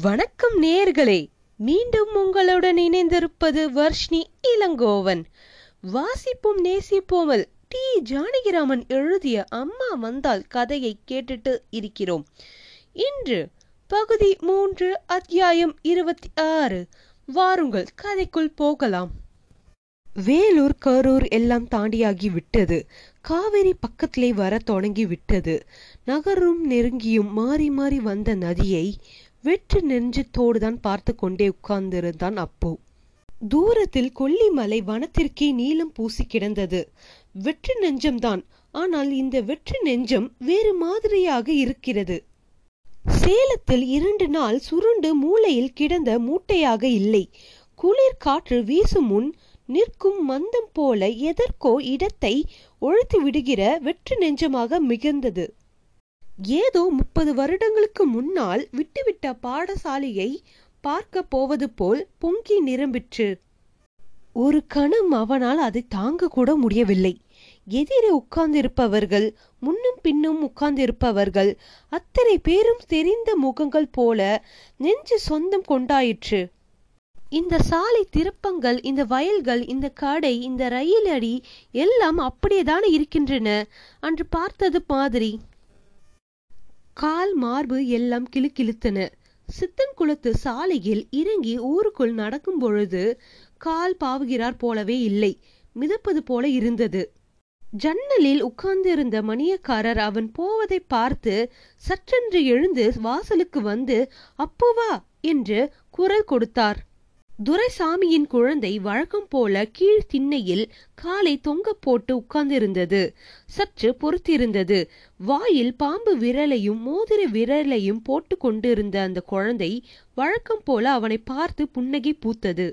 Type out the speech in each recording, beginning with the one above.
வணக்கம் நேர்களே. மீண்டும் உங்களுடன் இணைந்திருப்பது வர்ஷ்ணி இளங்கோவன். வாசிப்போம் நேசிப்போமல். டி. ஜானகிராமன் எழுதிய அம்மா வந்தால் கதையை கேட்டுட்டு இருக்கிறோம். இன்று பகுதி மூன்று அத்தியாயம் இருபத்தி ஆறு. வாருங்கள் கதைக்குள் போகலாம். வேலூர் கரூர் எல்லாம் தாண்டியாகி விட்டது. காவிரி பக்கத்திலே வர தொடங்கி விட்டது. நகரும் நெருங்கியும் மாறி மாறி வந்த நதியை வெற்று நெஞ்சத்தோடுதான் பார்த்து கொண்டே உட்கார்ந்திருந்தான் அப்போ. தூரத்தில் கொல்லிமலை வனத்திற்கே நீளம் பூசி கிடந்தது. வெற்று நெஞ்சம்தான். ஆனால் இந்த வெற்று நெஞ்சம் வேறு மாதிரியாக இருக்கிறது. சேலத்தில் இரண்டு நாள் சுருண்டு மூளையில் கிடந்த மூட்டையாக இல்லை. குளிர் காற்று வீசும் முன் நிற்கும் மந்தம் போல எதற்கோ இடத்தை ஒழித்து விடுகிற வெற்று நெஞ்சமாக மிகுந்தது. ஏதோ முப்பது வருடங்களுக்கு முன்னால் விட்டுவிட்ட பாடசாலையை பார்க்க போவது போல் பொங்கி நிரம்பிற்று. ஒரு கணம் அவனால் அதை தாங்க கூட முடியவில்லை. எதிரே உட்கார்ந்திருப்பவர்கள் முன்னும் பின்னும் உட்கார்ந்திருப்பவர்கள் அத்தனை பேரும் தெரிந்த முகங்கள் போல நெஞ்சு சொந்தம் கொண்டாயிற்று. இந்த சாலை திருப்பங்கள் இந்த வயல்கள் இந்த கடை இந்த ரயில் அடி எல்லாம் அப்படியேதானே இருக்கின்றன? அன்று பார்த்தது மாதிரி. கால் மார்பு எல்லாம் கிளுக்கிழுத்தன சித்தன் குளத்து சாலையில் இறங்கி ஊருக்குள் நடக்கும் பொழுது கால் பாவுகிறார் போலவே இல்லை. மிதப்பது போல இருந்தது. ஜன்னலில் உட்கார்ந்திருந்த மணியக்காரர் அவன் போவதை பார்த்து சற்றென்று எழுந்து வாசலுக்கு வந்து அப்போவா என்று குரல் கொடுத்தார். துரைசாமியின் குழந்தை வழக்கம் போல கீழ் திண்ணையில் காலை தொங்க போட்டு உட்கார்ந்திருந்தது. சற்று பொறுத்திருந்தது. வாயில் பாம்பு விரலையும் மோதிர விரலையும் போட்டு கொண்டிருந்த அந்த குழந்தை வழக்கம் போல அவனை பார்த்து புன்னகை பூத்தது.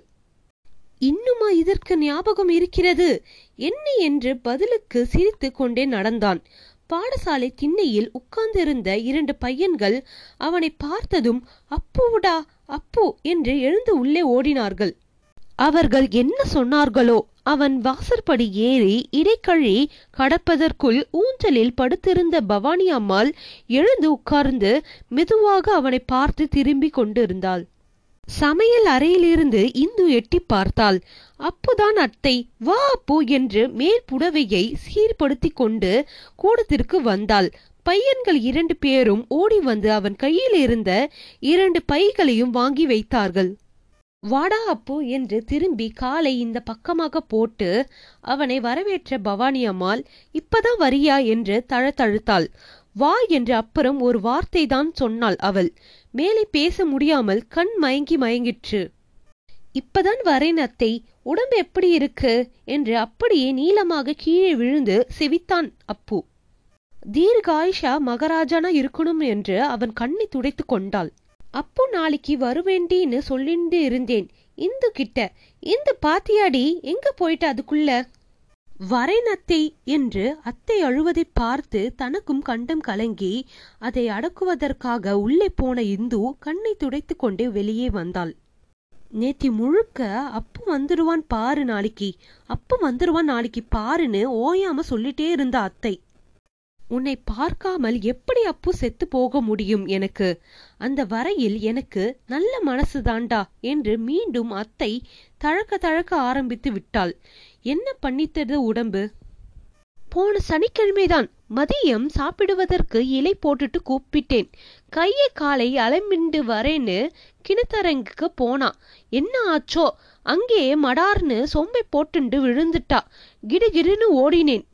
இன்னுமா இதற்கு ஞாபகம் இருக்கிறது? என்ன என்று பதிலுக்கு சிரித்து கொண்டே நடந்தான். பாடசாலை திண்ணையில் உட்கார்ந்திருந்த இரண்டு பையன்கள் அவனை பார்த்ததும் அப்புவுடா அப்பு என்று எழுந்து உள்ளே ஓடினார்கள். அவர்கள் என்ன சொன்னார்களோ அவன் வாசற்படி ஏறி இடைக்கழி கடப்பதற்குள் ஊஞ்சலில் படுத்திருந்த பவானி அம்மாள் எழுந்து உட்கார்ந்து மெதுவாக அவனை பார்த்து திரும்பி கொண்டிருந்தாள். சமையல் அறையிலிருந்து இந்து எட்டி பார்த்தாள். அப்புதான் அத்தை வா அப்பு என்று மேல் புடவையை சீர்படுத்தி கொண்டு கூடத்திற்கு வந்தாள். பையன்கள் இரண்டு பேரும் ஓடி வந்து அவன் கையில் இருந்த இரண்டு பைகளையும் வாங்கி வைத்தார்கள். வாடா அப்பு என்று திரும்பி காலை இந்த பக்கமாக போட்டு அவனை வரவேற்ற பவானி அம்மாள் இப்பதான் வரியா? என்று தழத்தழுத்தாள். வா என்று அப்புறம் ஒரு வார்த்தை தான் சொன்னாள் அவள். மேலே பேச முடியாமல் கண் மயங்கி மயங்கிற்று. இப்பதான் வரேன் அத்தை. உடம்பு எப்படி இருக்கு? என்று அப்படியே நீளமாக கீழே விழுந்து செவித்தான் அப்பு. தீர்காயுஷா மகாராஜானா இருக்கணும் என்று அவன் கண்ணை துடைத்து கொண்டாள். அப்போ நாளைக்கு வருவேண்டின்னு சொல்லிட்டு இருந்தேன். இந்து கிட்ட இந்து பாத்தியாடி எங்க போயிட்டு அதுக்குள்ள? வரேன் அத்தை என்று அத்தை அழுவதை பார்த்து தனக்கும் கண்டம் கலங்கி அதை அடக்குவதற்காக உள்ளே போன இந்து கண்ணை துடைத்து கொண்டே வெளியே வந்தாள். நேத்தி முழுக்க அப்பு வந்துருவான் பாரு நாளைக்கு அப்பு வந்துருவான் நாளைக்கு பாருன்னு ஓயாம சொல்லிட்டே இருந்த அத்தை. உன்னை பார்க்காமல் எப்படி அப்பு செத்து போக முடியும் எனக்கு? அந்த வரையில் எனக்கு நல்ல மனசு தாண்டா என்று மீண்டும் அத்தை தழக்க தழக்க ஆரம்பித்து விட்டாள். என்ன பண்ணித்தது உடம்பு? போன சனிக்கிழமைதான் மதியம் சாப்பிடுவதற்கு இலை போட்டுட்டு கூப்பிட்டேன். கையை காலை அலம்பிண்டு வரேன்னு கிணத்தரங்குக்கு போனா. என்ன ஆச்சோ? அங்கே மடார்னு சொம்பை போட்டுண்டு விழுந்துட்டா. கிடுகிடுன்னு ஓடினேன்.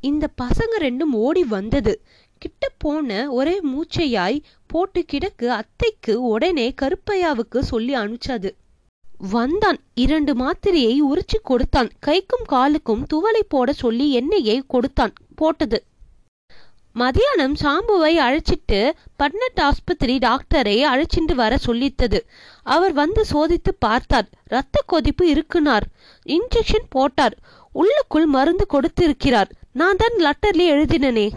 இந்த பசங்க ரெண்டும் ஓடி வந்தது. கிட்ட போன ஒரே மூச்சையாய் போட்டு கிடக்கு அத்தைக்கு உடனே கருப்பையாவுக்கு சொல்லி அனுப்பிச்சது. வந்தான். இரண்டு மாத்திரையை உரிச்சு கொடுத்தான். கைக்கும் காலுக்கும் துவலை போட சொல்லி எண்ணெயை கொடுத்தான். போட்டது. மதியானம் சாம்புவை அழைச்சிட்டு பட்னட் ஆஸ்பத்திரி டாக்டரை அழைச்சிட்டு வர சொல்லித்தது. அவர் வந்து சோதித்து பார்த்தார். ரத்த கொதிப்பு இருக்குனார். இன்ஜெக்ஷன் போட்டார். உள்ளுக்குள் மருந்து கொடுத்திருக்கிறார். நான் தான் லெட்டர்ல எழுதினனே.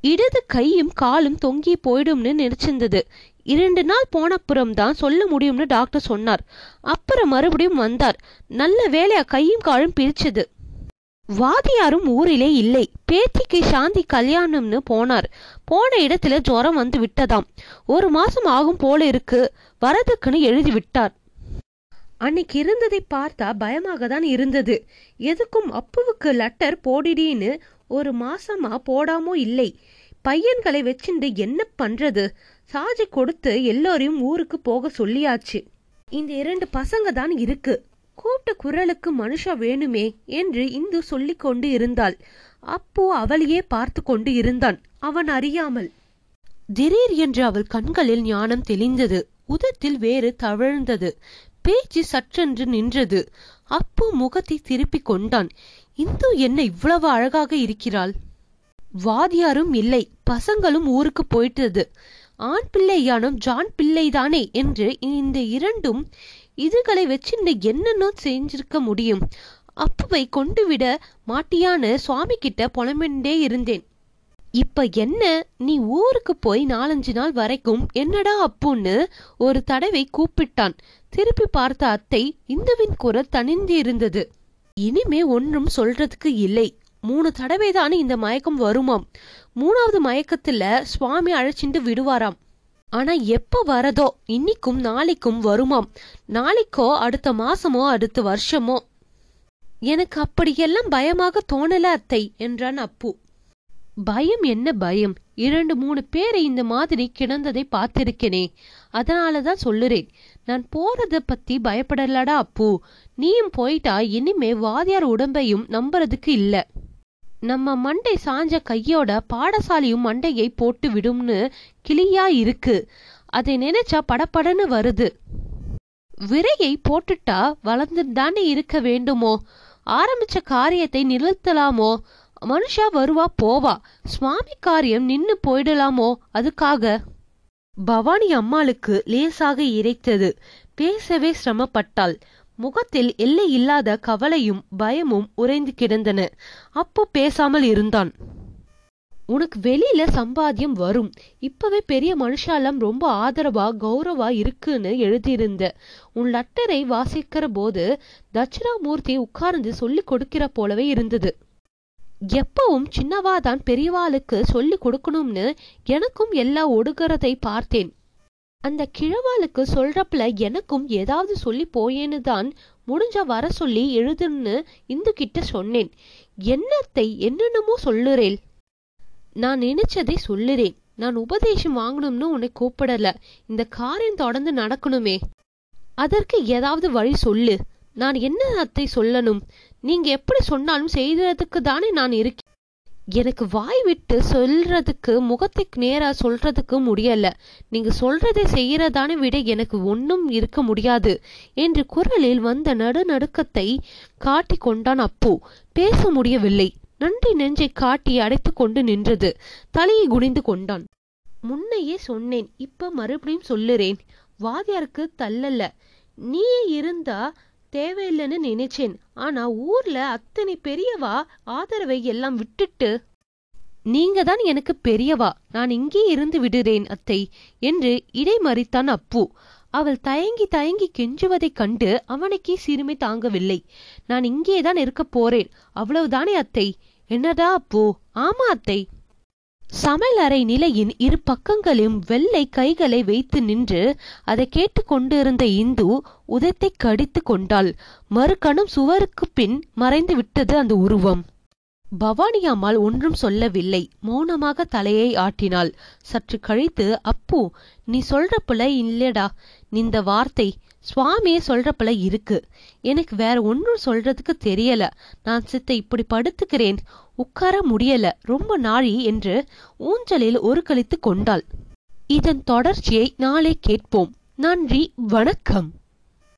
இடது கையும் காலும் தொங்கி போயிடும்னு நினைச்சிருந்தது. இரண்டு நாள் போனப்புறம் தான் சொல்ல முடியும்னு டாக்டர் சொன்னார். அப்புறம் மறுபடியும் வந்தார். நல்ல வேலையா கையும் காலும் பிரிச்சது. வாதியாரும் ஊரிலே இல்லை. பேத்திக்கு சாந்தி கல்யாணம்னு போனார். போன இடத்துல ஜுரம் வந்து விட்டதாம். ஒரு மாசம் ஆகும் போல இருக்கு. வரதுக்குன்னு எழுதி விட்டார். அன்னைக்கு இருந்ததை பார்த்தா பயமாக தான் இருந்தது. எதுக்கும் அப்புவுக்கு லெட்டர் போடிடின்னு ஒரு மாசமா போடாமோ இல்லை. பையன்களை வச்சுண்டு என்ன பண்றது? சாஜி கொடுத்து எல்லோரையும் ஊருக்கு போக சொல்லியாச்சு. இந்த இரண்டு பசங்க தான் இருக்கு. கூப்பிட்ட குரலுக்கு மனுஷா வேணுமே என்று இந்து சொல்லிக் கொண்டு இருந்தாள். அப்போ அவளையே பார்த்து கொண்டு இருந்தான். அவன் அறியாமல். திடீர் என்று அவள் கண்களில் ஞானம் தெளிந்தது. உதத்தில் வேறு தவழ்ந்தது. பேச்சு சற்றென்று நின்றது. அப்போ முகத்தை திருப்பிக் கொண்டான். இந்து என்ன இவ்வளவு அழகாக இருக்கிறாள்? வாதியாரும் இல்லை. பசங்களும் ஊருக்கு போயிட்டது. ஆண் பிள்ளையானும் ஜான் பிள்ளைதானே? என்று இந்த இரண்டும் இதுகளை வச்சுண்டு என்னென்ன செஞ்சிருக்க முடியும். அப்புவை கொண்டு விட மாட்டியான்னு சுவாமி கிட்ட புலமெண்டே இருந்தேன். இப்ப என்ன? நீ ஊருக்கு போய் நாலஞ்சு நாள் வரைக்கும் என்னடா அப்புன்னு ஒரு தடவை கூப்பிட்டான். திருப்பி பார்த்த அத்தை இந்துவின் குரல் தனிந்து இருந்தது. இனிமே ஒன்றும் சொல்றதுக்கு இல்லை. மூணு தடவை தானே இந்த மயக்கம் வருமாம். மூணாவது மயக்கத்துல சுவாமி அழைச்சிட்டு விடுவாராம். ஆனா எப்ப வரதோ இன்னிக்கும் நாளைக்கும் வருமாம். நாளைக்கோ அடுத்த மாசமோ அடுத்த வருஷமோ. எனக்கு அப்படியெல்லாம் பயமாக தோணல அத்தை என்றான் அப்பு. பயம் என்ன பயம்? இரண்டு மூணு பேரை இந்த மாதிரி கிடந்ததை பார்த்திருக்கேனே. அதனாலதான் சொல்லுறேன். நான் போறத பத்தி பயப்படலடா அப்பு. நீயும் போயிட்டா இனிமே வாதியார் உடம்பையும் நம்புறதுக்கு இல்ல. நம்ம மண்டை சாஞ்ச கையோட பாடசாலையும் மண்டையை போட்டு விடும்னு கிளியா இருக்கு. அதை நினைச்சா படபடன்னு வருது. விரையை போட்டுட்டா வளர்ந்து தானே இருக்க வேண்டுமோ? ஆரம்பிச்ச காரியத்தை நிறுத்தலாமோ? மனுஷா வருவா போவா. சுவாமி காரியம் நின்னு போயிடலாமோ? அதுக்காக. பவானி அம்மாளுக்கு லேசாக இறைத்தது. பேசவே சிரமப்பட்டாள். முகத்தில் எல்லை இல்லாத கவலையும் பயமும் உறைந்து கிடந்தன. அப்போ பேசாமல் இருந்தான். உனக்கு வெளியில சம்பாத்தியம் வரும். இப்பவே பெரிய மனுஷாலம் ரொம்ப ஆதரவா கௌரவா இருக்குன்னு எழுதியிருந்த. உன் லெட்டரை வாசிக்கிற போது தட்சிணாமூர்த்தி உட்கார்ந்து சொல்லி கொடுக்கிற போலவே இருந்தது. எப்பவும் சின்னவாதான் பெரியவாளுக்கு சொல்லி கொடுக்கணும்னு எனக்கும் எல்லாம் ஒடுகிறதை பார்த்தேன். அந்த கிழவாளுக்கு சொல்றப்பல எனக்கும் ஏதாவது சொல்லி போயேன்னு தான் முடிஞ்ச வர சொல்லி எழுதுன்னு இந்து கிட்ட சொன்னேன். என்னத்தை என்னென்னமோ சொல்லுறேன் நான் நினைச்சதை சொல்லுறேன். நான் உபதேசம் வாங்கணும்னு உன்னை கூப்பிடல. இந்த காரியம் தொடர்ந்து நடக்கணுமே. அதற்கு ஏதாவது வழி சொல்லு. நான் என்ன அத்தை சொல்லணும்? நீங்க எப்படி சொன்னாலும் செய்யறதுக்கு தானே நான் இருக்கேன். எனக்கு வாய் விட்டு சொல்றதுக்கு முகத்துக்கு நேரா சொல்றதுக்கு முடியல. நீங்க சொல்றதை செய்யறதான விட எனக்கு ஒன்னும் இருக்க முடியாது என்று குரலில் வந்த நடுநடுக்கத்தை காட்டி கொண்டான் அப்பு. பேச முடியவில்லை. நன்றி நெஞ்சை காட்டி அடைத்து கொண்டு நின்றது. தலையை குனிந்து கொண்டான். முன்னையே சொன்னேன் இப்ப மறுபடியும் சொல்லுறேன். வாதியாருக்கு தள்ளல. நீயே இருந்தா தேவையில்லைன்னு நினைச்சேன். ஆனா ஊர்ல அத்தனை பெரியவா ஆதரவை எல்லாம் விட்டுட்டு நீங்க தான் எனக்கு பெரியவா நான் இங்கே இருந்து விடுறேன் அத்தை என்று இடைமறித்தான் அப்பு. அவள் தயங்கி தயங்கி கெஞ்சுவதைக் கண்டு அவனுக்கே சிறுமை தாங்கவில்லை. நான் இங்கேதான் இருக்க போறேன் அவ்வளவுதானே அத்தை? என்னடா அப்போ? ஆமா அத்தை சமையலறை நிலையின் இரு பக்கங்களிலும் வெள்ளை கைகளை வைத்து நின்று அதை கேட்டு கொண்டிருந்த இந்து உதத்தை கடித்து கொண்டாள். மறுகணம் சுவருக்கு பின் மறைந்து விட்டது அந்த உருவம். பவானி அம்மாள் ஒன்றும் சொல்லவில்லை. மௌனமாக தலையை ஆட்டினாள். சற்று கழித்து அப்பு நீ சொல்ற பிள்ளை இல்லடா. இந்த வார்த்தை சுவாமி சொல்றப்பல இருக்கு. எனக்கு வேற ஒன்றும் சொல்றதுக்கு தெரியல. நான் சித்த இப்படி படுத்துக்கிறேன். உட்கார முடியல. ரொம்ப நாழி என்று ஊஞ்சலில் ஒரு கழித்து கொண்டாள். இதன் தொடர்ச்சியை நாளை கேட்போம். நன்றி. வணக்கம்.